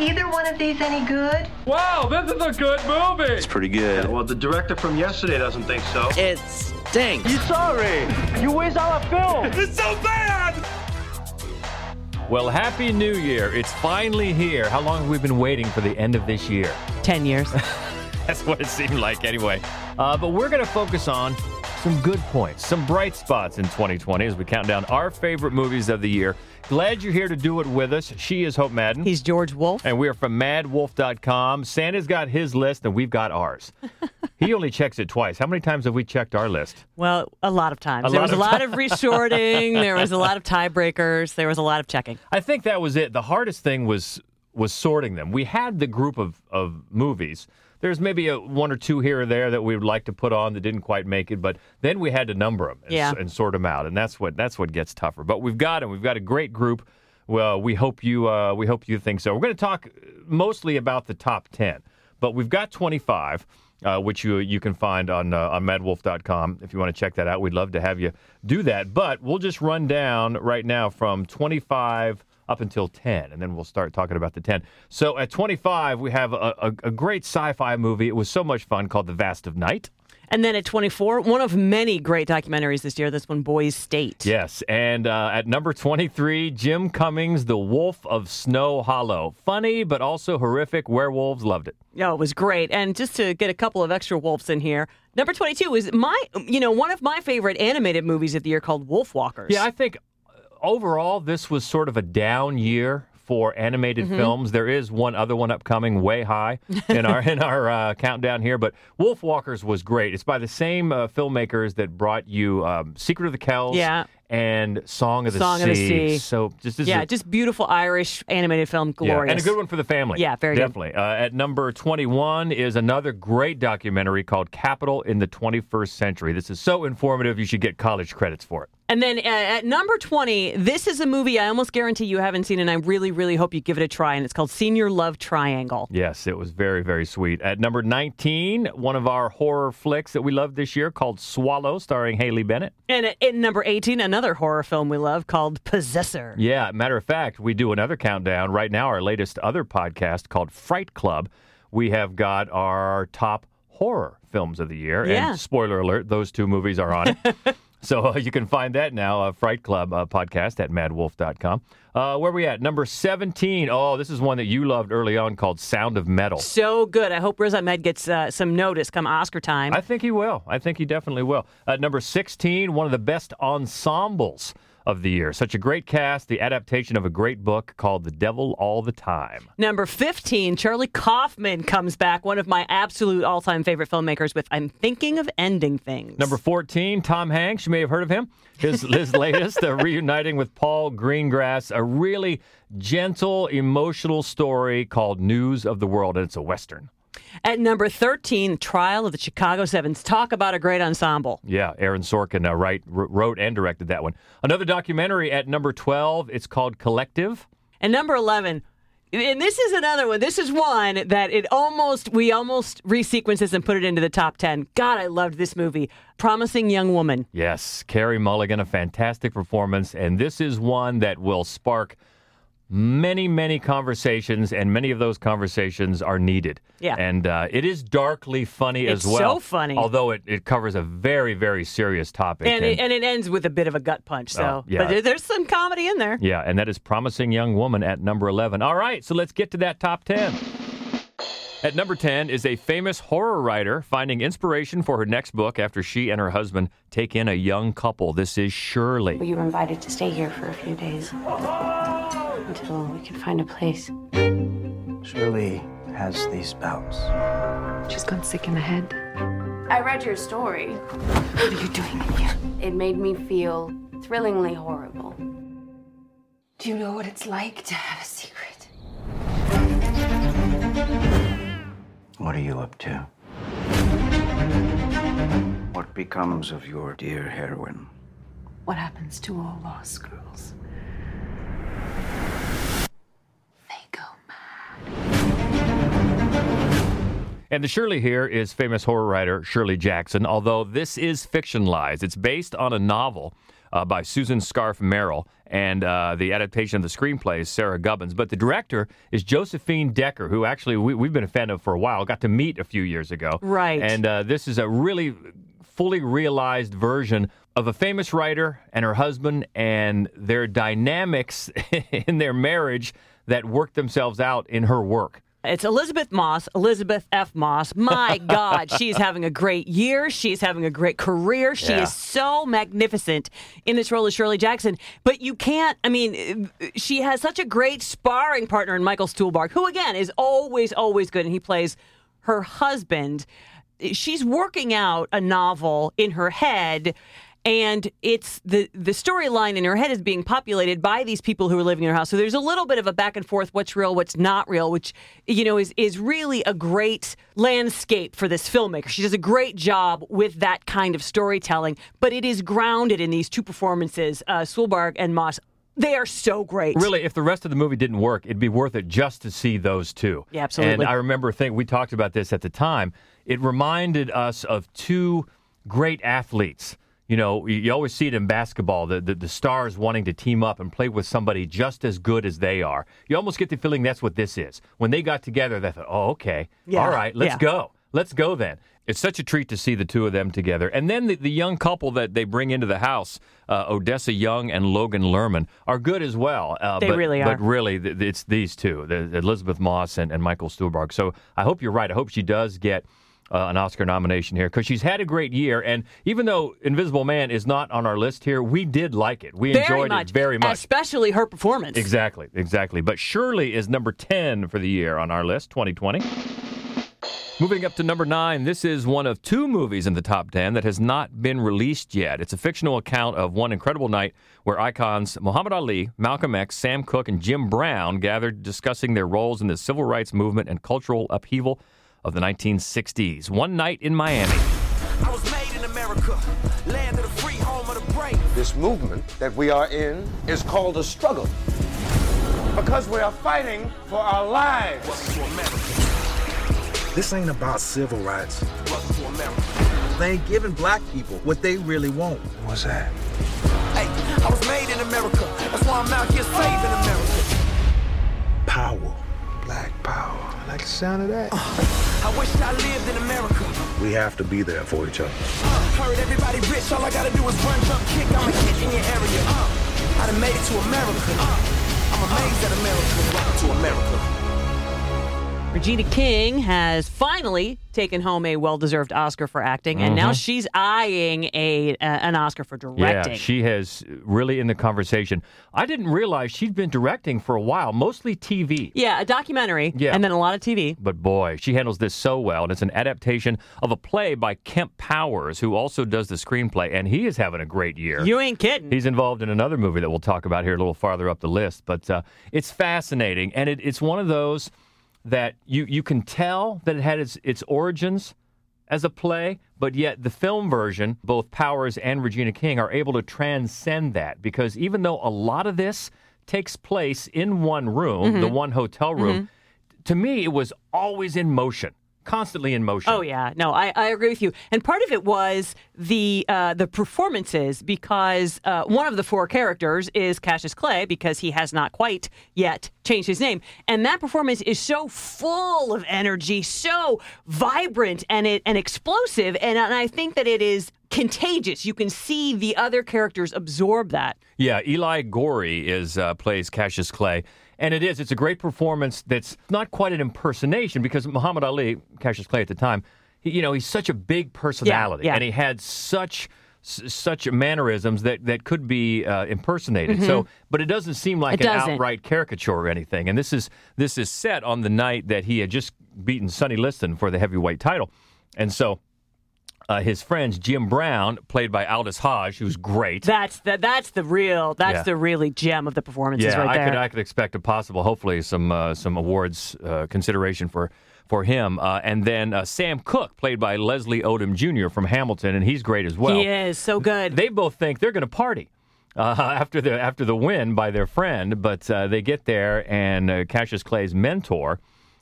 either one of these any good? Wow, this is a good movie. It's pretty good. Well, the director from yesterday doesn't think so. It stinks. You sorry? You waste all our film. It's so bad. Well, Happy New Year. It's finally here. How long have we been waiting for the end of this year? 10 years. That's what it seemed like anyway. Uh, but we're going to focus on some good points, some bright spots in 2020 as we count down our favorite movies of the year. Glad you're here to do it with us. She is Hope Madden. He's George Wolf. And we are from madwolf.com. Santa's got his list and we've got ours. he only checks it twice. How many times have we checked our list? Well, a lot of times. A there was a lot of resorting. there was a lot of tiebreakers. There was a lot of checking. I think that was it. The hardest thing was was sorting them. We had the group of, of movies. There's maybe a one or two here or there that we would like to put on that didn't quite make it, but then we had to number them and, Yeah. and sort them out, and that's what that's what gets tougher. But we've got them. We've got a great group. Well, we hope you uh, we hope you think so. We're going to talk mostly about the top ten, but we've got 25. Uh, which you you can find on uh, on madwolf.com if you want to check that out. We'd love to have you do that. But we'll just run down right now from 25 up until 10, and then we'll start talking about the 10. So at 25, we have a, a, a great sci fi movie. It was so much fun called The Vast of Night. And then at 24, one of many great documentaries this year, this one, Boys State. Yes. And uh, at number 23, Jim Cummings, The Wolf of Snow Hollow. Funny, but also horrific. Werewolves loved it. Oh, it was great. And just to get a couple of extra wolves in here, number 22 is my, you know, one of my favorite animated movies of the year called Wolf Walkers. Yeah, I think overall, this was sort of a down year for animated Mm-hmm. films. There is one other one upcoming, way high in our in our uh, countdown here. But Wolf Walkers was great. It's by the same uh, filmmakers that brought you um, Secret of the Kells, Yeah. and Song of the Song Sea. of the Sea. So just this is yeah, a- just beautiful Irish animated film, yeah, glorious. and a good one for the family. Yeah, very good. definitely. Uh, at number 21 is another great documentary called Capital in the 21st Century. This is so informative, you should get college credits for it. And then uh, at number 20, this is a movie I almost guarantee you haven't seen, and I really, really hope you give it a try. And it's called Senior Love Triangle. Yes, it was very, very sweet. At number 19, one of our horror flicks that we loved this year called Swallow, starring Haley Bennett. And at, at number 18, another horror film we love called Possessor. Yeah, matter of fact, we do another countdown right now, our latest other podcast called Fright Club. We have got our top horror films of the year. Yeah. And spoiler alert, those two movies are on it. so uh, you can find that now, uh, Fright Club uh, podcast at madwolf.com. Uh, where are we at? Number 17. Oh, this is one that you loved early on called Sound of Metal. So good. I hope Riz Ahmed gets uh, some notice come Oscar time. I think he will. I think he definitely will. At number 16, one of the best ensembles of the year. Such a great cast, the adaptation of a great book called The Devil All the Time. Number 15, Charlie Kaufman comes back, one of my absolute all time favorite filmmakers with I'm Thinking of Ending Things. Number 14, Tom Hanks. You may have heard of him. His, his latest, uh, reuniting with Paul Greengrass, a really gentle, emotional story called News of the World, and it's a Western. At number 13, Trial of the Chicago Sevens. Talk about a great ensemble. Yeah, Aaron Sorkin uh, write, wrote and directed that one. Another documentary at number 12, it's called Collective. And number 11, and this is another one. This is one that it almost, we almost resequenced this and put it into the top 10. God, I loved this movie. Promising Young Woman. Yes, Carey Mulligan, a fantastic performance. And this is one that will spark many, many conversations, and many of those conversations are needed. Yeah. And uh, it is darkly funny It's as well. It's so funny. Although it, it covers a very, very serious topic. And it, and it ends with a bit of a gut punch. So, Oh, yeah. but there- there's some comedy in there. yeah, and that is Promising Young Woman at number 11. All right, so let's get to that top 10. At number 10 is a famous horror writer finding inspiration for her next book after she and her husband take in a young couple. This is Shirley. You were invited to stay here for a few days until we can find a place. Shirley has these bouts. She's gone sick in the head. I read your story. What are you doing in here? It made me feel thrillingly horrible. Do you know what it's like to have a secret? What are you up to? What becomes of your dear heroine? What happens to all lost girls? And the Shirley here is famous horror writer Shirley Jackson, although this is fictionalized. It's based on a novel uh, by Susan Scarf Merrell, and uh, the adaptation of the screenplay is Sarah Gubbins. But the director is Josephine Decker, who actually we, we've been a fan of for a while. Got to meet a few years ago, Right. And uh, this is a really fully realized version of a famous writer and her husband and their dynamics in their marriage that work themselves out in her work. It's Elisabeth Moss, Elisabeth F. Moss. My God, she's having a great year. She's having a great career. She Yeah. is so magnificent in this role as Shirley Jackson. But you can't, I mean, she has such a great sparring partner in Michael Stuhlbarg, who, again, is always, always good. And he plays her husband. She's working out a novel in her head. And it's the the storyline in her head is being populated by these people who are living in her house. So there's a little bit of a back and forth, what's real, what's not real, which you know is is really a great landscape for this filmmaker. She does a great job with that kind of storytelling, but it is grounded in these two performances, uh, and Moss. They are so great. Really, if the rest of the movie didn't work, it'd be worth it just to see those two. Yeah, absolutely. And I remember thinking, we talked about this at the time. It reminded us of two great athletes. You know, you, always see it in basketball, the, the, the stars wanting to team up and play with somebody just as good as they are. You almost get the feeling that's what this is. When they got together, they thought, oh, okay. Yeah, All right, let's yeah. go. Let's go then. It's such a treat to see the two of them together. And then the, the young couple that they bring into the house, uh, Odessa Young and Logan Lerman, are good as well. Uh, They but, really are. But really, th- it's these two, the, Elisabeth Moss and, and Michael Stuhlbarg. So I hope you're right. I hope she does get uh, an Oscar nomination here because she's had a great year. And even though Invisible Man is not on our list here, we did like it. We very enjoyed much, it very much. especially her performance. Exactly, exactly. But Shirley is number 10 for the year on our list, 2020. Moving up to number nine, this is one of two movies in the top 10 that has not been released yet. It's a fictional account of one incredible night where icons Muhammad Ali, Malcolm X, Sam Cooke, and Jim Brown gathered discussing their roles in the civil rights movement and cultural upheaval of the 1960s. One night in Miami. I was made in America, land of the free, home of the brave. This movement that we are in is called a struggle. Because we are fighting for our lives. Welcome to America. This ain't about civil rights. Welcome to America. They ain't giving black people what they really want. What's that? Hey, I was made in America. That's why I'm out here saving America. Power. Black power. I like the sound of that. I wish I lived in America. We have to be there for each other. Uh, heard everybody rich. All I gotta do is run, jump, kick. I'm a hit in your area. Uh, I done made it to America. Uh, I'm amazed at America. Welcome to America. Regina King has finally taken home a well-deserved Oscar for acting, and now she's eyeing a uh, an Oscar for directing. Yeah, she has really in the conversation. I didn't realize she'd been directing for a while, mostly TV. Yeah, a documentary, Yeah. and then a lot of TV. But boy, she handles this so well. And it's an adaptation of a play by Kemp Powers, who also does the screenplay, and he is having a great year. You ain't kidding. He's involved in another movie that we'll talk about here a little farther up the list. But uh, it's fascinating, and it, it's one of those that you, you can tell that it had its, its origins as a play, but yet the film version, both Powers and Regina King are able to transcend that because even though a lot of this takes place in one room, Mm-hmm. the one hotel room, to me it was always in motion, constantly in motion. Oh yeah, no, I, I agree with you. And part of it was the uh, the performances because uh, one of the four characters is Cassius Clay because he has not quite yet changed his name, and that performance is so full of energy, so vibrant and it and explosive, and, and I think that it is contagious. You can see the other characters absorb that. Yeah, Eli Goree is uh, plays Cassius Clay, and it is. It's a great performance. That's not quite an impersonation because Muhammad Ali, Cassius Clay at the time, he, you know, he's such a big personality, yeah. and he had such s- such mannerisms that that could be uh, impersonated. So, but it doesn't seem like Mm-hmm. It an doesn't. outright caricature or anything. And this is this is set on the night that he had just beaten Sonny Liston for the heavyweight title, and so. Uh, his friends Jim Brown, played by Aldis Hodge, who's great. That's the that's the real that's Yeah. the really gem of the performances yeah, right I could I could expect a possible, hopefully, some uh, some awards uh, consideration for for him, uh, and then uh, Sam Cooke, played by Leslie Odom Jr. from Hamilton, and he's great as well. he is so good. They both think they're going to party. Uh, after the after the win by their friend, but uh, they get there, and uh, Cassius Clay's mentor,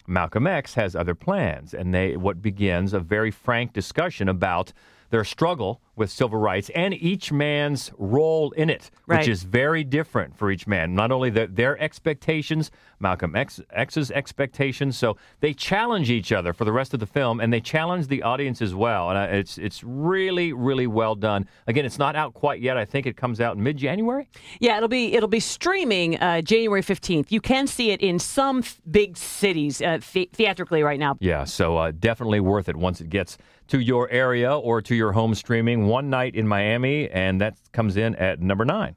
Malcolm X, has other plans, and they what begins a very frank discussion about their struggle with civil rights and each man's role in it, Right. which is very different for each man. Not only the, their expectations, Malcolm X, X's expectations, so they challenge each other for the rest of the film, and they challenge the audience as well. And uh, it's it's really really well done. Again, it's not out quite yet. I think it comes out in mid January. Yeah, it'll be it'll be streaming uh, January fifteenth. You can see it in some f- big cities uh, the- theatrically right now. Yeah, so uh, definitely worth it once it gets to your area or to your home streaming. One night in Miami, and that comes in at number nine.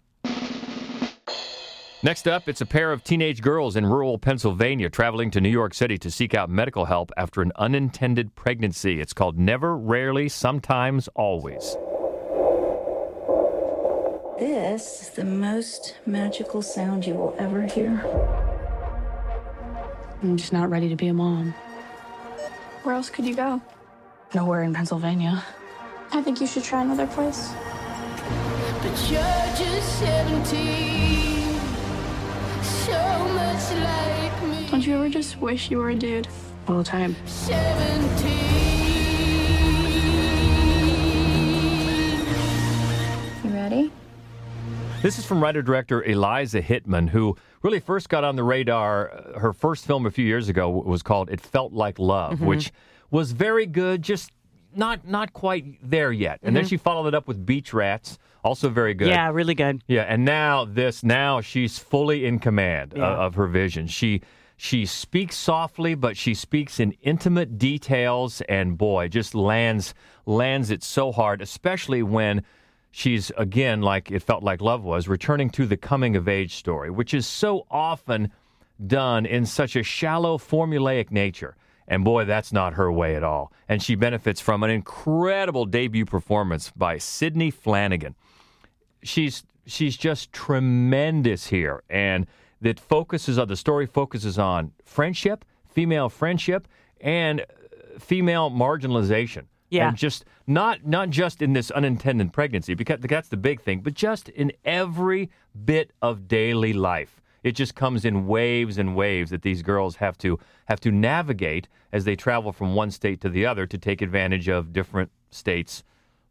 Next up, it's a pair of teenage girls in rural Pennsylvania traveling to New York City to seek out medical help after an unintended pregnancy. It's called Never, Rarely, Sometimes, Always. This is the most magical sound you will ever hear. I'm just not ready to be a mom. Where else could you go? Nowhere in Pennsylvania. I think you should try another place. But you're just 17, so much like me. Don't you ever just wish you were a dude? All the time. 17. You ready? This is from writer director Eliza Hittman, who really first got on the radar. uh, Her first film a few years ago was called "It Felt Like Love," Mhm. which was very good, just not not quite there yet. And then Mhm. she followed it up with Beach Rats, also very good. Yeah, really good. Yeah, and now this now she's fully in command uh, Yeah. of her vision. She she speaks softly, but she speaks in intimate details, and boy, just lands lands it so hard, especially when she's again like it felt like love was returning to the coming of age story, which is so often done in such a shallow formulaic nature. And boy, that's not her way at all. And she benefits from an incredible debut performance by Sidney Flanigan she's she's just tremendous here and that focuses on the story focuses on friendship female friendship and uh, female marginalization Yeah. and just not not just in this unintended pregnancy because that's the big thing but just in every bit of daily life it just comes in waves and waves that these girls have to have to navigate as they travel from one state to the other to take advantage of different states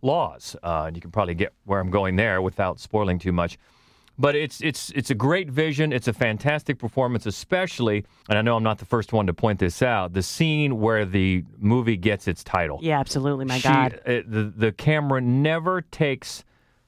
laws. Uh, and you can probably get where I'm going there without spoiling too much. But it's it's it's a great vision. It's a fantastic performance, especially. And I know I'm not the first one to point this out. The scene where the movie gets its title. Yeah, absolutely. My She- God. uh, the the camera never takes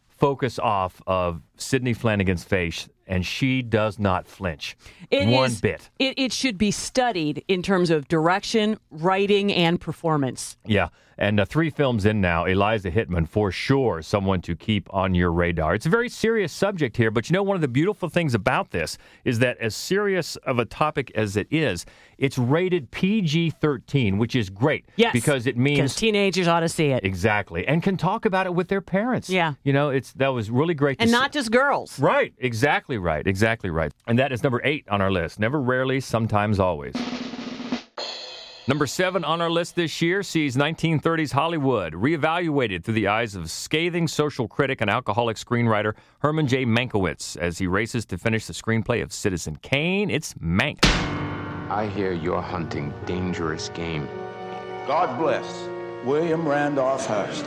focus off of Sidney Flanigan's face, and she does not flinch It one is- bit. It, it should be studied in terms of direction, writing, and performance. Yeah, and uh, three films in now, Eliza Hittman for sure, someone to keep on your radar. It's a very serious subject here, but you know, one of the beautiful things about this is that as serious of a topic as it is, it's rated PG 13, which is great. Yes, Because it means. teenagers ought to see it. Exactly, and can talk about it with their parents. Yeah. you know, it's that was really great. To And see- not just girls. Right, exactly right, exactly right. And that is number eight on our list. Never, rarely, sometimes, always. Number seven on our list this year sees 1930s Hollywood reevaluated through the eyes of scathing social critic and alcoholic screenwriter Herman J. Mankiewicz as he races to finish the screenplay of Citizen Kane. It's Mank. I hear you're hunting dangerous game. God bless William Randolph Hearst.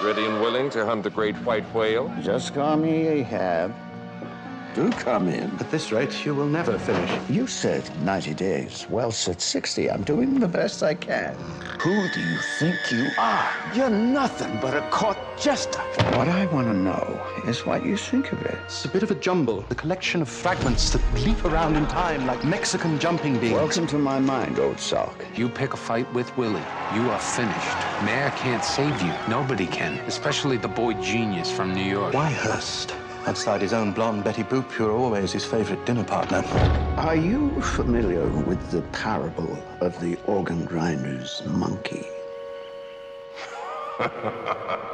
Ready and willing to hunt the great white whale? Just call me Ahab. Do come in. At this rate, you will never finish. You said 90 days. Well, said 60. I'm doing the best I can. Who do you think you are? You're nothing but a court jester. What I want to know is what you think of it. It's a bit of a jumble, a collection of fragments that leap around in time like Mexican jumping beans. Welcome to my mind, old sock. You pick a fight with Willie, you are finished. Mayor can't save you. Nobody can, especially the boy genius from New York. Why Hearst? Outside his own blonde Betty Boop, you're always his favorite dinner partner. Are you familiar with the parable of the organ grinder's monkey?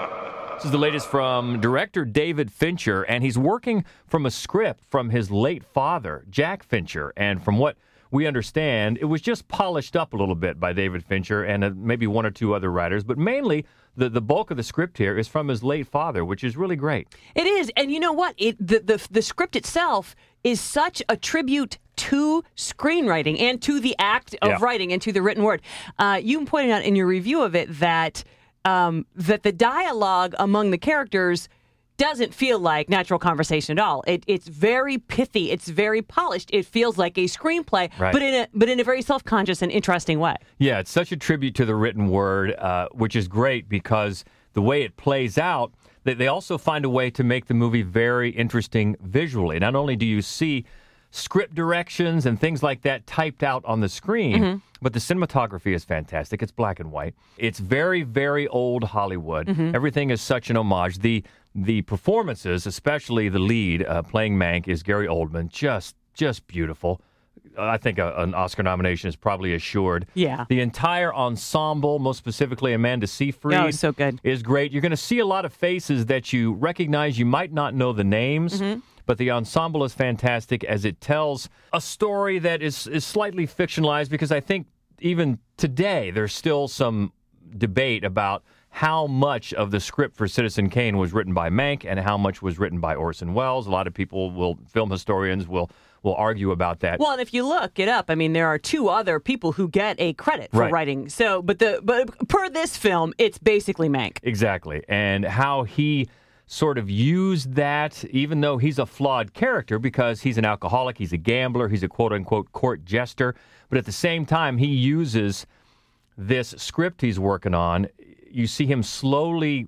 This is the latest from director David Fincher, and he's working from a script from his late father, Jack Fincher. And from what we understand, it was just polished up a little bit by David Fincher and uh, maybe one or two other writers, but mainly the, the bulk of the script here is from his late father, which is really great. It is, and you know what? It the the, the script itself is such a tribute to screenwriting and to the act of Yeah. writing and to the written word. Uh, you pointed out in your review of it that. um, that the dialogue among the characters doesn't feel like natural conversation at all. It, it's very pithy. It's very polished. It feels like a screenplay, Right. but in a but in a very self conscious and interesting way. Yeah, it's such a tribute to the written word, uh, which is great because the way it plays out, they, they also find a way to make the movie very interesting visually. Not only do you see script directions and things like that typed out on the screen, Mhm. but the cinematography is fantastic. It's black and white. It's very, very old Hollywood. Mhm. Everything is such an homage. The the performances, especially the lead uh, playing Mank, is Gary Oldman. Just just beautiful. I think a, an Oscar nomination is probably assured. Yeah. The entire ensemble, most specifically Amanda Seyfried, Oh, so good. is great. You're going to see a lot of faces that you recognize. You might not know the names, Mhm. But the ensemble is fantastic as it tells a story that is, is slightly fictionalized because I think even today there's still some debate about how much of the script for Citizen Kane was written by Mank and how much was written by Orson Welles. A lot of people will, film historians will will argue about that. Well, and if you look it up, I mean, there are two other people who get a credit for Right. writing. So, but the but per this film, it's basically Mank. Exactly. And how he sort of used that, even though he's a flawed character because he's an alcoholic, he's a gambler, he's a quote unquote court jester. But at the same time, he uses this script he's working on. You see him slowly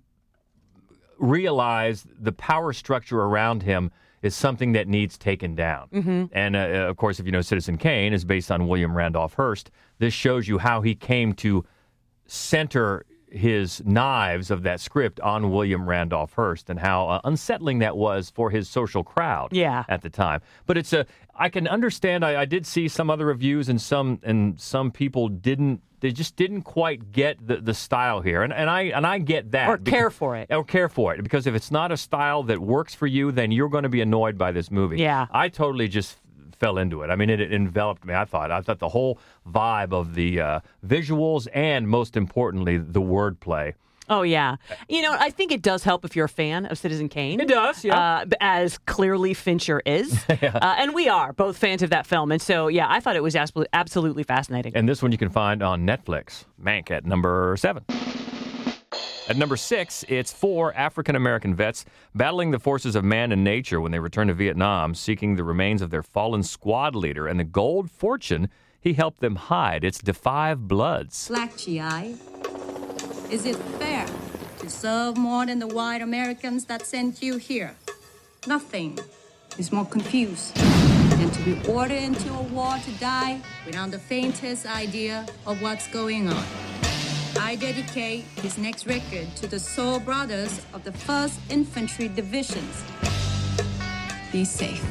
realize the power structure around him is something that needs taken down. Mhm. And uh, of course, if you know Citizen Kane is based on William Randolph Hearst, this shows you how he came to center his knives of that script on William Randolph Hearst and how uh, unsettling that was for his social crowd Yeah. at the time. But it's a I can understand I, I did see some other reviews and some and some people didn't they just didn't quite get the, the style here. And and I and I get that. Or because- care for it. Or care for it. Because if it's not a style that works for you, then you're going to be annoyed by this movie. Yeah. I totally just fell into it. I mean, it, it enveloped me. I thought. I thought the whole vibe of the uh, visuals and most importantly the wordplay. Oh yeah, you know I think it does help if you're a fan of Citizen Kane. It does, yeah. Uh, as clearly Fincher is, uh, and we are both fans of that film, and so yeah, I thought it was absolutely absolutely fascinating. And this one you can find on Netflix. Mank at number seven. At number six, it's four African American vets battling the forces of man and nature when they return to Vietnam, seeking the remains of their fallen squad leader and the gold fortune he helped them hide. It's Five Bloods. Black GI. Is it fair to serve more than the white Americans that sent you here? Nothing is more confused than to be ordered into a war to die without the faintest idea of what's going on. I dedicate this next record to the soul brothers of the 1st Infantry Divisions. Be safe.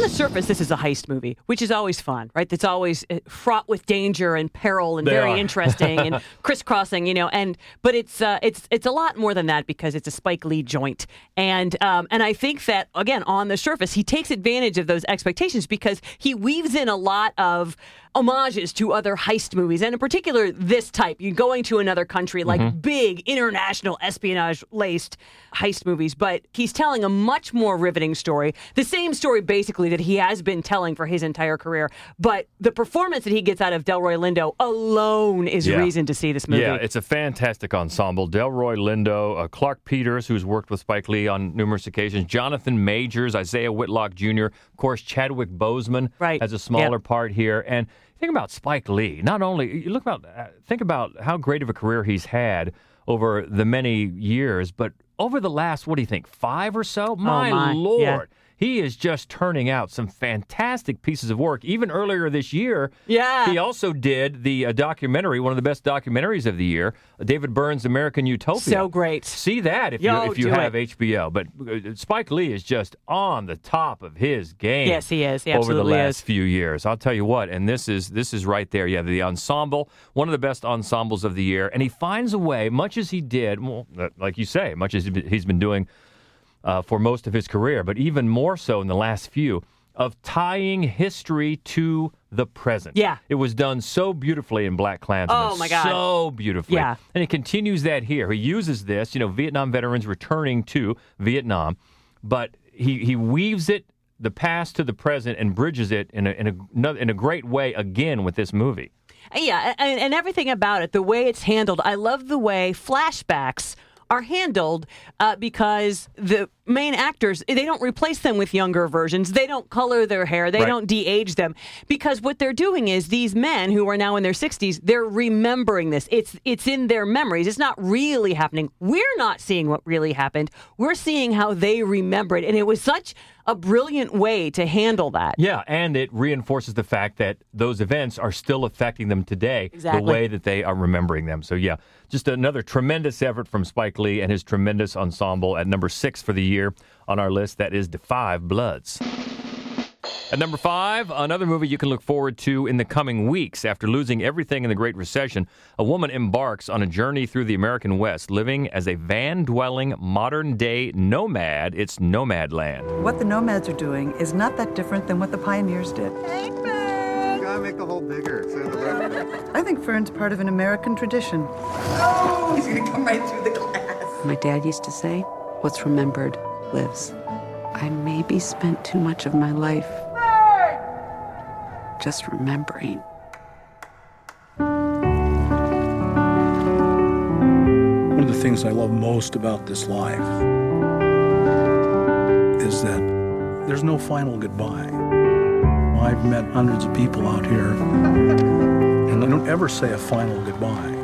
On the surface, this is a heist movie, which is always fun, right? That's always uh, fraught with danger and peril and They very are. interesting and crisscrossing, you know. And but it's uh, it's it's a lot more than that because it's a Spike Lee joint, and um, and I think that again on the surface he takes advantage of those expectations because he weaves in a lot of homages to other heist movies, and in particular this type. You going to another country like Mhm. big international espionage laced heist movies, but he's telling a much more riveting story. The same story basically that he has been telling for his entire career, but the performance that he gets out of Delroy Lindo alone is Yeah. reason to see this movie. Yeah, it's a fantastic ensemble. Delroy Lindo, uh, Clarke Peters, who's worked with Spike Lee on numerous occasions, Jonathan Majors, Isiah Whitlock Jr., course, Chadwick Boseman Right. has a smaller part here. And think about Spike Lee. Not only you look about, uh, think about how great of a career he's had over the many years, but over the last, what do you think, five or so? My, Oh, my. lord. Yeah. He is just turning out some fantastic pieces of work. Even earlier this year, Yeah. he also did the uh, documentary, one of the best documentaries of the year, David Byrne's American Utopia. So great. See that if Yo, you if you have it. HBO. But uh, Spike Lee is just on the top of his game. Yes, he is. He over the last is. few years. I'll tell you what, and this is this is right there. Yeah, the ensemble, one of the best ensembles of the year, and he finds a way, much as he did, well, like you say, much as he's been doing uh, for most of his career, but even more so in the last few, of tying history to the present. Yeah. It was done so beautifully in BlacKkKlansman. Oh, my God. So beautifully. Yeah. And he continues that here. He uses this, you know, Vietnam veterans returning to Vietnam, but he, he weaves it the past to the present and bridges it in a, in a, in a great way again with this movie. Yeah, and, and everything about it, the way it's handled. I love the way flashbacks are handled uh, because the main actors they don't replace them with younger versions. They don't color their hair. They Right. don't de-age them. Because what they're doing is these men who are now in their 60s they're remembering this. It's it's in their memories. It's not really happening. We're not seeing what really happened. We're seeing how they remember it and it was such a brilliant way to handle that. Yeah, and it reinforces the fact that those events are still affecting them today Exactly. the way that they are remembering them. So, yeah, just another tremendous effort from Spike Lee and his tremendous ensemble at number six for the year on our list. That is The Five Bloods. At number five, another movie you can look forward to in the coming weeks. After losing everything in the Great Recession, a woman embarks on a journey through the American West, living as a van dwelling modern day nomad. It's Nomadland. What the nomads are doing is not that different than what the pioneers did. Gotta make the hole bigger. I think Fern's part of an American tradition. Oh, he's gonna come right through the glass. My dad used to say, What's remembered lives. I maybe spent too much of my life just remembering. One of the things I love most about this life is that there's no final goodbye. I've met hundreds of people out here, and I don't ever say a final goodbye.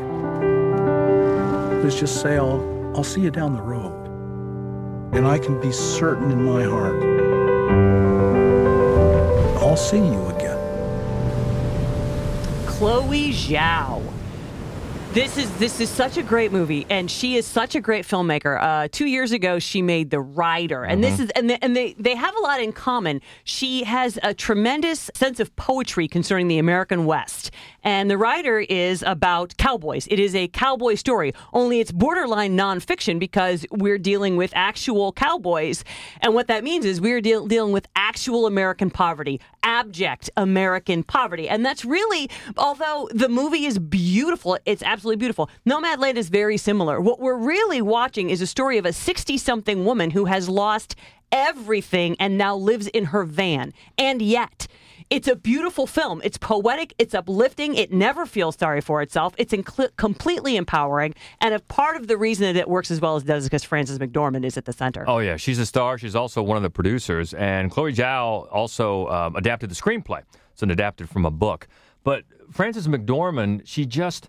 Let's just say I'll, I'll see you down the road. And I can be certain in my heart I'll see you again. Chloe Zhao. This is this is such a great movie, and she is such a great filmmaker. Uh, two years ago, she made The Rider, and this is and they, and they they have a lot in common. She has a tremendous sense of poetry concerning the American West, and The Rider is about cowboys. It is a cowboy story, only it's borderline nonfiction because we're dealing with actual cowboys, and what that means is we're deal- dealing with actual American poverty, abject American poverty, and that's really although the movie is beautiful, it's absolutely beautiful. Nomadland is very similar. What we're really watching is a story of a 60 something woman who has lost everything and now lives in her van. And yet, it's a beautiful film. It's poetic, it's uplifting, it never feels sorry for itself. It's incl- completely empowering. And a part of the reason that it works as well as it does is because Frances McDormand is at the center. Oh yeah, she's a star. She's also one of the producers, and Chloe Zhao also um, adapted the screenplay. It's an adapted from a book. But Frances McDormand, she just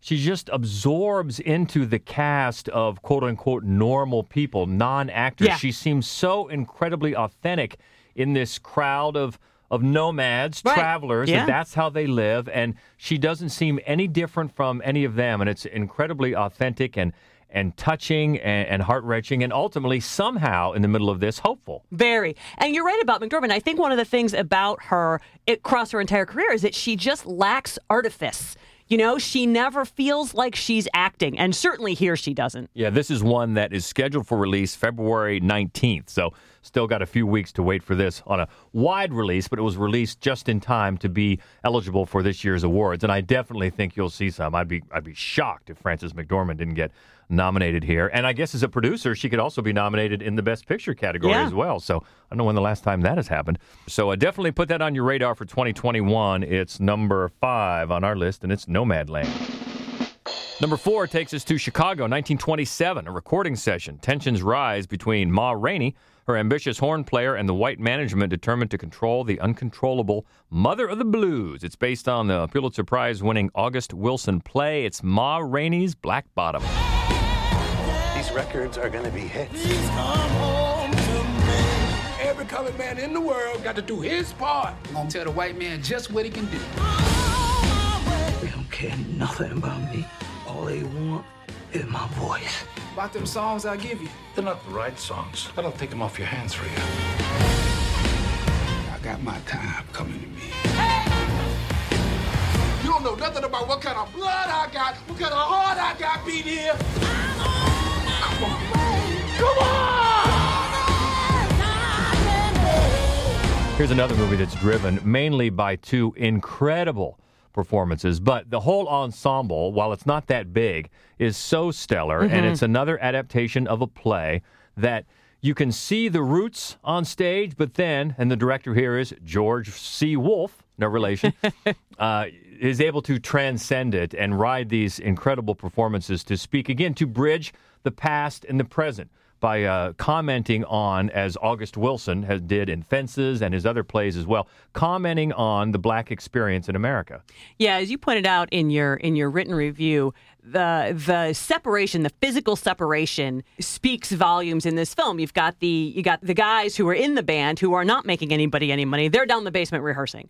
she just absorbs into the cast of quote unquote normal people, non actors. Yeah. She seems so incredibly authentic in this crowd of of nomads, Right. travelers, Yeah. and that's how they live. And she doesn't seem any different from any of them. And it's incredibly authentic and and touching and, and heart wrenching, and ultimately somehow in the middle of this, hopeful. Very. And you're right about McDormand. I think one of the things about her across her entire career is that she just lacks artifice. You know, she never feels like she's acting, and certainly here she doesn't. Yeah, this is one that is scheduled for release February 19th. So, still got a few weeks to wait for this on a wide release, but it was released just in time to be eligible for this year's awards. And I definitely think you'll see some. I'd be I'd be shocked if Frances McDormand didn't get nominated here. And I guess as a producer, she could also be nominated in the Best Picture category Yeah. as well. So, I don't know when the last time that has happened. So, uh, definitely put that on your radar for 2021. It's number 5 on our list and it's Nomadland. Number four takes us to Chicago, 1927, a recording session. Tensions rise between Ma Rainey, her ambitious horn player, and the white management determined to control the uncontrollable Mother of the Blues. It's based on the Pulitzer Prize winning August Wilson play. It's Ma Rainey's Black Bottom. These records are gonna be hits. Every colored man in the world got to do his part. I'm gonna tell the white man just what he can do. They don't care nothing about me. All they want is my voice. About them songs I give you. They're not the right songs. I don't take them off your hands for you. I got my time coming to me. You don't know nothing about what kind of blood I got, what kind of heart I got beat here. Come on. Here's another movie that's driven mainly by two incredible performances, but the whole ensemble, while it's not that big, is so stellar, and Mhm. it's another adaptation of a play that You can see the roots on stage, but then, and the director here is George C. Wolfe, no relation, uh, is able to transcend it and ride these incredible performances to speak again, to bridge the past and the present by uh, commenting on, as August Wilson has did in Fences and his other plays as well, commenting on the black experience in America. Yeah, as you pointed out in your in your written review, the the separation, the physical separation, speaks volumes in this film. You've got the you got the guys who are in the band who are not making anybody any money. They're down in the basement rehearsing.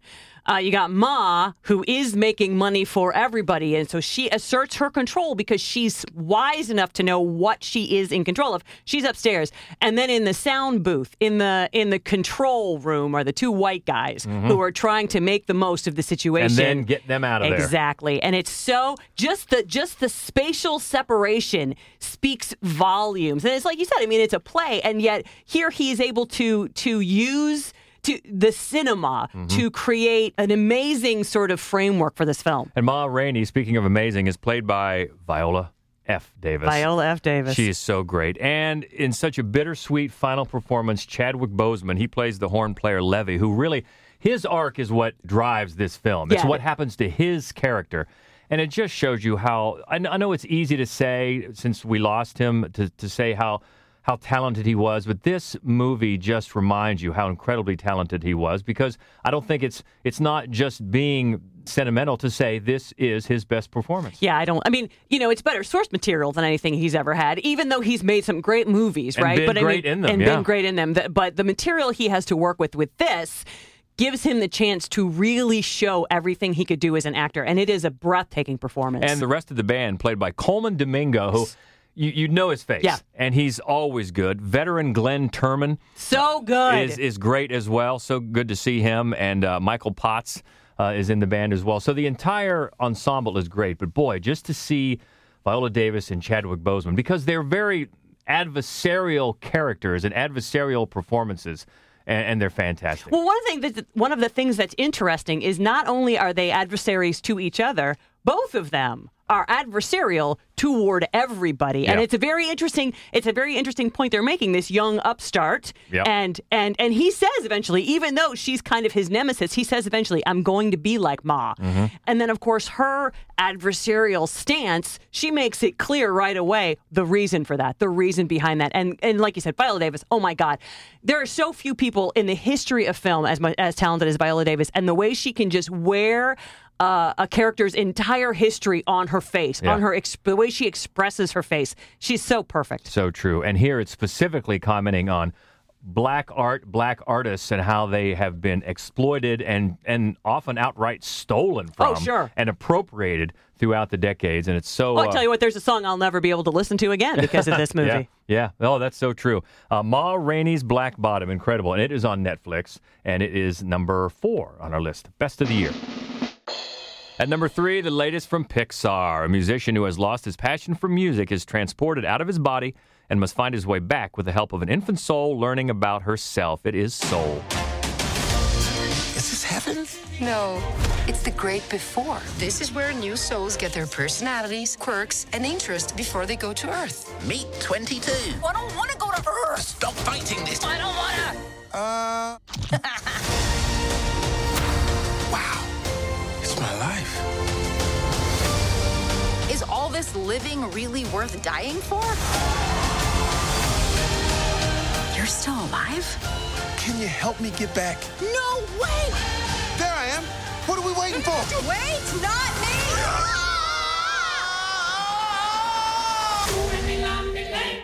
Uh, you got Ma, who is making money for everybody, and so she asserts her control because she's wise enough to know what she is in control of. She's upstairs, and then in the sound booth, in the in the control room, are the two white guys who are trying to make the most of the situation Mm-hmm. And then get them out of there. Exactly. And it's so just the just the spatial separation speaks volumes. And it's like you said, I mean it's a play and yet here he is able to to use to the cinema Mm-hmm. to create an amazing sort of framework for this film. And Ma Rainey, speaking of amazing, is played by Viola F. Davis. Viola F. Davis. She is so great. And in such a bittersweet final performance, Chadwick Boseman, he plays the horn player Levee, who really, his arc is what drives this film. It's Yeah. what happens to his character. And it just shows you how, I, I know it's easy to say, since we lost him, to, to say how. How talented he was, but this movie just reminds you how incredibly talented he was. Because I don't think it's it's not just being sentimental to say this is his best performance. Yeah, I don't. I mean, you know, it's better source material than anything he's ever had. Even though he's made some great movies, And right? been but I great mean, in them, and yeah. been great in them. But the material he has to work with with this gives him the chance to really show everything he could do as an actor, and it is a breathtaking performance. And the rest of the band, played by Colman Domingo, who you, you know his face. Yeah. And he's always good. Veteran Glynn Turman so good. is, is great as well. So good to see him. And uh, Michael Potts uh, is in the band as well. So the entire ensemble is great. But boy, just to see Viola Davis and Chadwick Boseman, because they're very adversarial characters and adversarial performances, and, and they're fantastic. Well, one thing that one of the things that's interesting is not only are they adversaries to each other, both of them are adversarial toward everybody, and it's a very interesting. It's a very interesting point they're making. This young upstart, Yep. and and and he says eventually, even though she's kind of his nemesis, he says eventually, "I'm going to be like Ma." Mm-hmm. And then, of course, her adversarial stance, she makes it clear right away the reason for that, the reason behind that. And and like you said, Viola Davis, oh my God, there are so few people in the history of film as mu- as talented as Viola Davis, and the way she can just wear. Uh, a character's entire history on her face, Yeah. on her ex- the way she expresses her face. She's so perfect. So true. And here it's specifically commenting on black art, black artists, and how they have been exploited and, and often outright stolen from Oh, sure. and appropriated throughout the decades. And it's so. Well, I uh, tell you what, there's a song I'll never be able to listen to again because of this movie. Yeah, yeah. Oh, that's so true. Uh, Ma Rainey's Black Bottom, incredible. And it is on Netflix, and it is number four on our list. Best of the year. At number three, the latest from Pixar. A musician who has lost his passion for music is transported out of his body and must find his way back with the help of an infant soul learning about herself. It is Soul. Is this heaven? No, it's the great before. This is where new souls get their personalities, quirks, and interests before they go to Earth. Meet 22. I don't want to go to Earth. Stop fighting this. I don't want to. Uh. this living really worth dying for? You're still alive? Can you help me get back? No way! There I am. What are we waiting for? Wait, not me!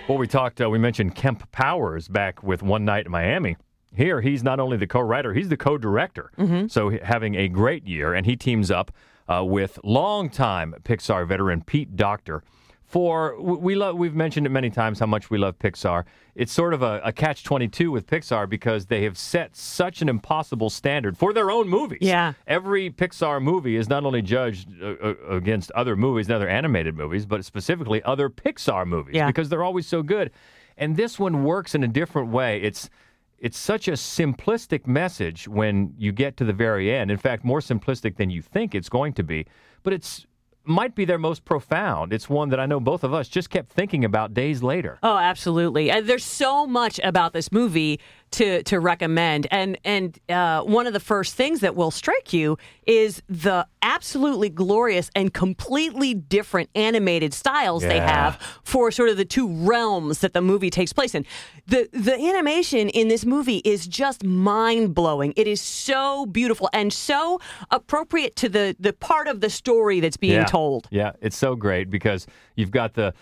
Well, we talked, uh, we mentioned Kemp Powers back with One Night in Miami. Here, he's not only the co writer, he's the co director. So, having a great year, and he teams up uh, with longtime Pixar veteran Pete Docter. For we we love, we've mentioned it many times how much we love Pixar. It's sort of a, a catch twenty two with Pixar because they have set such an impossible standard for their own movies. Yeah. every Pixar movie is not only judged uh, uh, against other movies and other animated movies, but specifically other Pixar movies Yeah. because they're always so good. And this one works in a different way. It's it's such a simplistic message when you get to the very end. In fact, more simplistic than you think it's going to be. But it's might be their most profound. It's one that I know both of us just kept thinking about days later. Oh, absolutely. And there's so much about this movie to to recommend, and and uh, one of the first things that will strike you is the absolutely glorious and completely different animated styles they have for sort of the two realms that the movie takes place in. the The animation in this movie is just mind blowing. It is so beautiful and so appropriate to the the part of the story that's being yeah. told. Yeah, it's so great because you've got the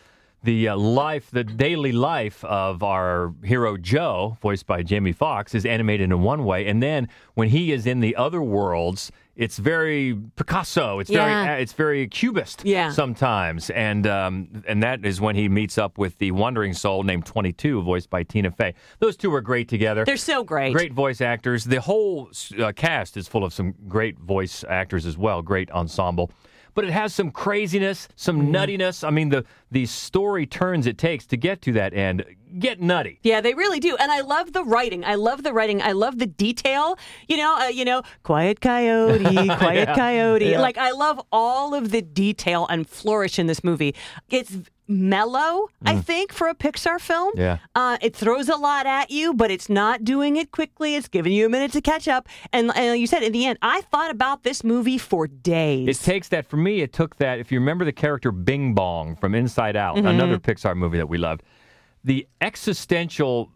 the uh, life, the daily life of our hero Joe, voiced by Jamie Foxx, is animated in one way, and then when he is in the other worlds, it's very Picasso. It's Yeah. very it's very cubist. Yeah. sometimes, and um, and that is when he meets up with the wandering soul named Twenty Two, voiced by Tina Fey. Those two are great together. They're so great. Great voice actors. The whole uh, cast is full of some great voice actors as well. Great ensemble. But it has some craziness, some Mm-hmm. nuttiness. I mean, the the story turns it takes to get to that end get nutty. Yeah, they really do, and I love the writing. I love the writing. I love the detail. You know, uh, you know, quiet coyote, quiet Yeah. coyote. Yeah. Like I love all of the detail and flourish in this movie. It's mellow, I think, for a Pixar film. Mm. Yeah. Uh, it throws a lot at you, but it's not doing it quickly. It's giving you a minute to catch up. And, and you said, in the end, I thought about this movie for days. It takes that for me. It took that. If you remember the character Bing Bong from Inside Out, Mhm. another Pixar movie that we loved, the existential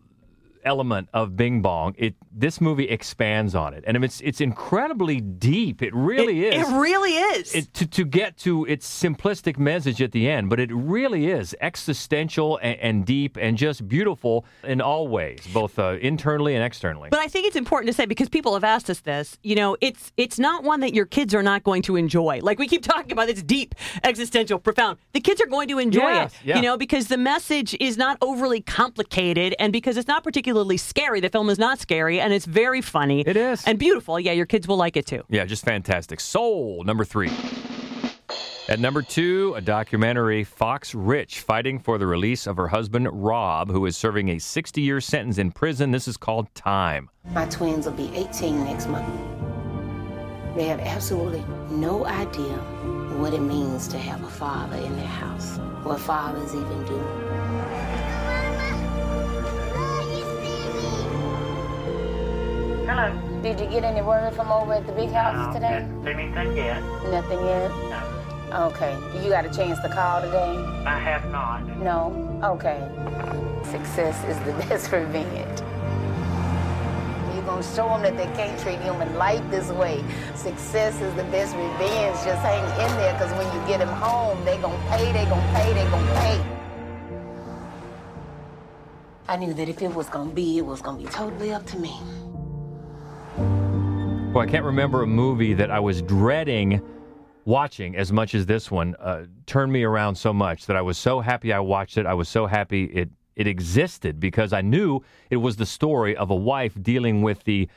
element of Bing Bong, it this movie expands on it, and it's it's incredibly deep. It really It- is. it really is. It, to to get to its simplistic message at the end, but it really is existential and, and deep and just beautiful in all ways, both uh, internally and externally. But I think it's important to say because people have asked us this. You know, it's it's not one that your kids are not going to enjoy. Like we keep talking about, it's deep, existential, profound. The kids are going to enjoy Yes, it. yeah. You know, because the message is not overly complicated, and because it's not particularly scary. The film is not scary, and it's very funny. It is and beautiful. Yeah, your kids will like it too. Yeah, just fantastic. Soul, number three. At number two, a documentary, Fox Rich fighting for the release of her husband, Rob, who is serving a 60 year sentence in prison. This is called Time. My twins will be 18 next month. They have absolutely no idea what it means to have a father in their house, what fathers even do. Did you get any word from over at the big house today? Anything yet? Nothing yet? No. Okay. You got a chance to call today? I have not. No? Okay. Success is the best revenge. You're going to show them that they can't treat human life this way. Success is the best revenge. Just hang in there because when you get them home, they going to pay, they going to pay, they going to pay. I knew that if it was going to be, it was going to be totally up to me. I can't remember a movie that I was dreading watching as much as this one uh, turned me around so much that I was so happy I watched it. I was so happy it it existed because I knew it was the story of a wife dealing with the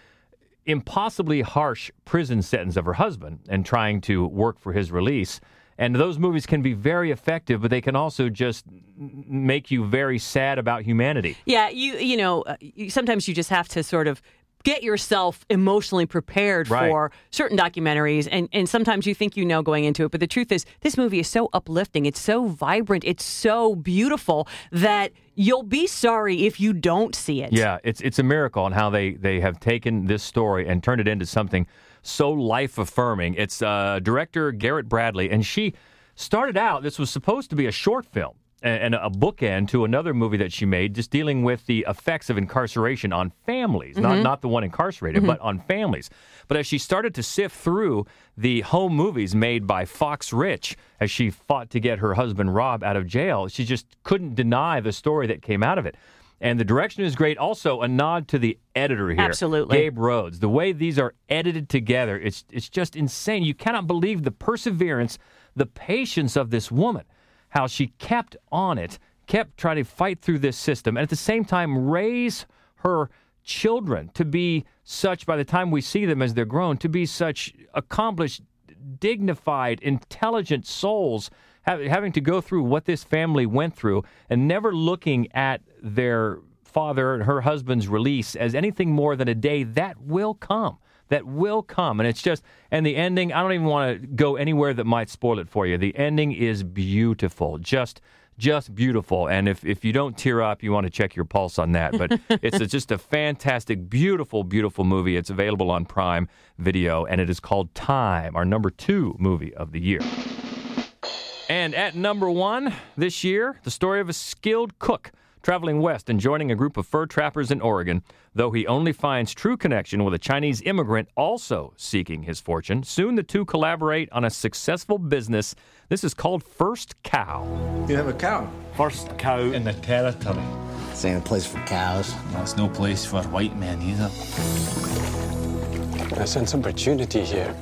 impossibly harsh prison sentence of her husband and trying to work for his release. And those movies can be very effective, but they can also just make you very sad about humanity. Yeah, you you know, uh, sometimes you just have to sort of get yourself emotionally prepared Right. for certain documentaries and and sometimes you think you know going into it but the truth is this movie is so uplifting it's so vibrant it's so beautiful that you'll be sorry if you don't see it Yeah, it's it's a miracle on how they they have taken this story and turned it into something so life affirming. It's uh, director Garrett Bradley, and she started out. This was supposed to be a short film and, a bookend to another movie that she made, just dealing with the effects of incarceration on families, not Mhm. not the one incarcerated, Mhm. but on families. But as she started to sift through the home movies made by Fox Rich, as she fought to get her husband Rob out of jail, she just couldn't deny the story that came out of it. And the direction is great. Also, a nod to the editor here, Absolutely. Gabe Rhodes. The way these are edited together, it's it's just insane. You cannot believe the perseverance, the patience of this woman, how she kept on it, kept trying to fight through this system, and at the same time raise her children to be such. By the time we see them as they're grown, to be such accomplished, dignified, intelligent souls. hav- Having to go through what this family went through and never looking at their father and her husband's release as anything more than a day that will come. That will come. And it's just, and the ending, I don't even want to go anywhere that might spoil it for you. The ending is beautiful. Just, just beautiful. And if, if you don't tear up, you want to check your pulse on that. But it's a, just a fantastic, beautiful, beautiful movie. It's available on Prime Video, and it is called Time, our number two movie of the year. And at number one this year, the story of a skilled cook traveling west and joining a group of fur trappers in Oregon. Though he only finds true connection with a Chinese immigrant also seeking his fortune, soon the two collaborate on a successful business. This is called First Cow. You have a cow. First cow in the territory. This ain't a place for cows. Well, it's no place for white men either. I sense opportunity here.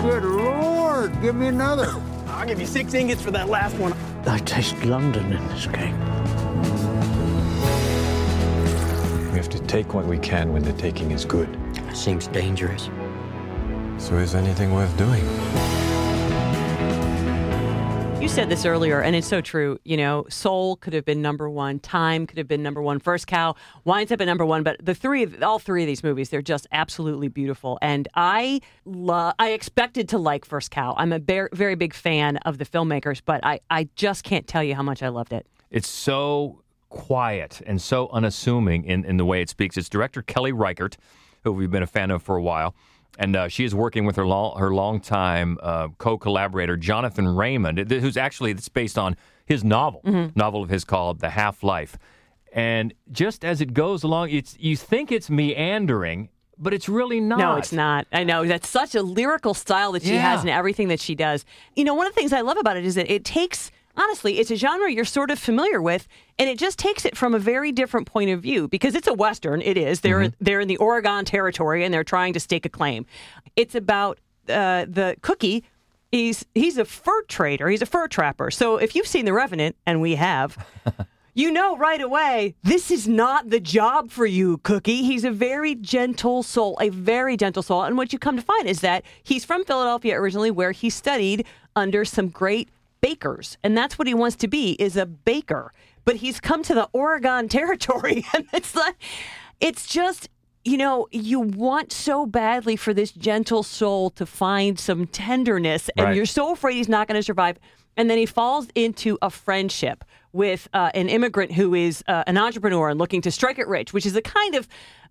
Good Lord, give me another. I'll give you six ingots for that last one. I taste London in this cake. We have to take what we can when the taking is good. Seems dangerous. So is anything worth doing? You said this earlier, and it's so true. You know, Soul could have been number one, Time could have been number one, First Cow winds up at number one. But the three, all three of these movies, they're just absolutely beautiful. And I love. I expected to like First Cow. I'm a very, very big fan of the filmmakers, but I, I just can't tell you how much I loved it. It's so quiet and so unassuming in, in the way it speaks. It's director Kelly Reichardt, who we've been a fan of for a while. And uh, she is working with her long, her longtime uh, co-collaborator Jonathan Raymond, who's actually it's based on his novel, Mm-hmm. novel of his called The Half Life. And just as it goes along, it's you think it's meandering, but it's really not. No, it's not. I know that's such a lyrical style that she Yeah. has in everything that she does. You know, one of the things I love about it is that it takes honestly, it's a genre you're sort of familiar with, and it just takes it from a very different point of view because it's a western. It is. They're Mm-hmm. they're in the Oregon territory and they're trying to stake a claim. It's about uh, the cookie. He's he's a fur trader. He's a fur trapper. So if you've seen The Revenant, and we have. You know right away, this is not the job for you, Cookie. He's a very gentle soul, a very gentle soul. And what you come to find is that he's from Philadelphia originally, where he studied under some great bakers. And that's what he wants to be, is a baker. But he's come to the Oregon territory. And it's like, it's just, you know, you want so badly for this gentle soul to find some tenderness. And Right. you're so afraid he's not going to survive. And then he falls into a friendship with uh, an immigrant who is uh, an entrepreneur and looking to strike it rich, which is a kind of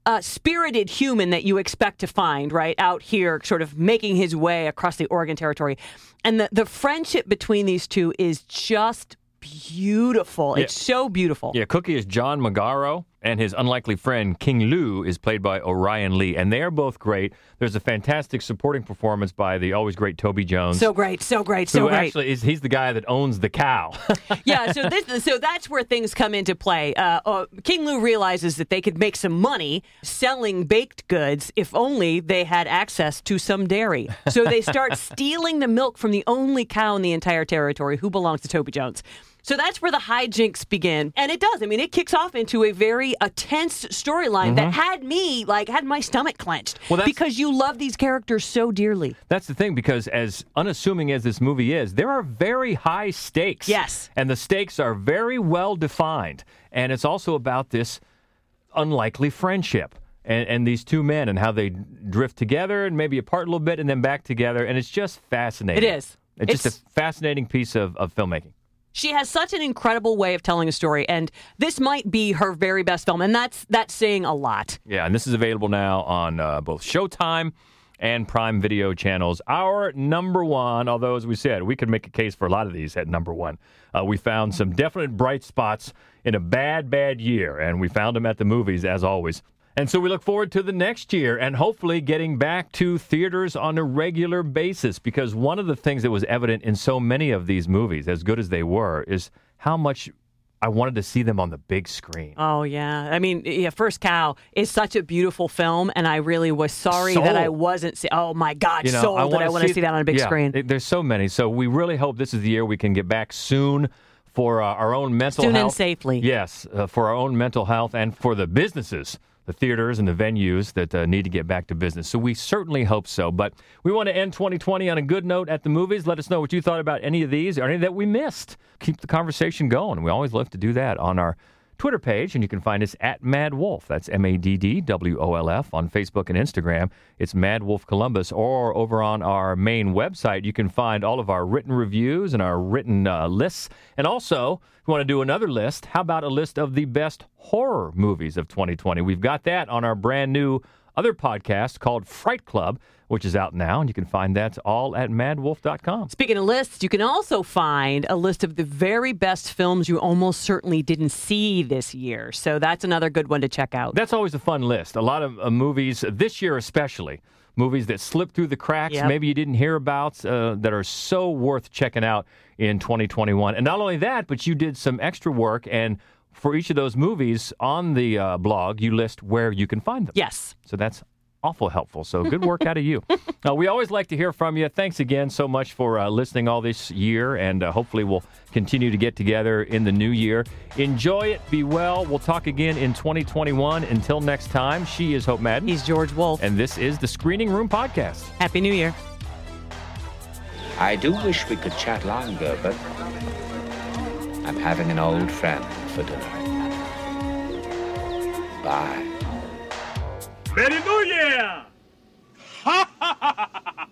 uh, spirited human that you expect to find right out here, sort of making his way across the Oregon Territory. And the, the friendship between these two is just beautiful. Yeah. It's so beautiful. Yeah, Cookie is John Magaro, and his unlikely friend King-Lu is played by Orion Lee, and they are both great. There's a fantastic supporting performance by the always great Toby Jones. So great, so great, so great. actually is he's the guy that owns the cow. yeah, so this, so that's where things come into play. Uh, uh, King-Lu realizes that they could make some money selling baked goods if only they had access to some dairy. So they start stealing the milk from the only cow in the entire territory, who belongs to Toby Jones. So that's where the hijinks begin, and it does. I mean, it kicks off into a very uh, tense storyline that Mhm. had me like had my stomach clenched Well, that's- because you love these characters so dearly. That's the thing, because as unassuming as this movie is, there are very high stakes. Yes. And the stakes are very well defined. And it's also about this unlikely friendship. And, and these two men and how they drift together and maybe apart a little bit and then back together. And it's just fascinating. It is. It's, just a fascinating piece of, of filmmaking. She has such an incredible way of telling a story, and this might be her very best film, and that's that's saying a lot. Yeah, and this is available now on uh, both Showtime and Prime Video channels. Our number one, although as we said, we could make a case for a lot of these at number one. Uh, we found some definite bright spots in a bad, bad year, and we found them at the movies as always. And so we look forward to the next year and hopefully getting back to theaters on a regular basis because one of the things that was evident in so many of these movies, as good as they were, is how much I wanted to see them on the big screen. Oh yeah, I mean, yeah, First Cow is such a beautiful film, and I really was sorry that I wasn't. See- oh my God, You know, Soul! that I want to see, that on a big yeah, screen. it- there's so many. So we really hope this is the year we can get back soon for uh, our own mental Soon and health. safely. Yes, uh, for our own mental health and for the businesses, the theaters and the venues that uh, need to get back to business. So we certainly hope so. But we want to end 2020 on a good note at the movies. Let us know what you thought about any of these or any that we missed. Keep the conversation going. We always love to do that on our Twitter page, and you can find us at MaddWolf. That's M A D D W O L F on Facebook and Instagram. It's MaddWolf Columbus. Or over on our main website, you can find all of our written reviews and our written uh, lists. And also, if you want to do another list, how about a list of the best horror movies of 2020? We've got that on our brand new other podcast called Fright Club, which is out now, and you can find that all at maddwolf.com. Speaking of lists, you can also find a list of the very best films you almost certainly didn't see this year. So that's another good one to check out. That's always a fun list. A lot of uh, movies, this year especially, movies that slipped through the cracks, Yep. maybe you didn't hear about, uh, that are so worth checking out in 2021. And not only that, but you did some extra work and for each of those movies on the uh, blog, you list where you can find them. Yes. So that's awful helpful. So good work out of you. Uh, we always like to hear from you. Thanks again so much for uh, listening all this year, and uh, hopefully we'll continue to get together in the new year. Enjoy it. Be well. We'll talk again in 2021. Until next time, she is Hope Madden. He's George Wolf. And this is the Screening Room Podcast. Happy New Year. I do wish we could chat longer, but I'm having an old friend for dinner. Bye. Merry New Year! Ha ha ha ha!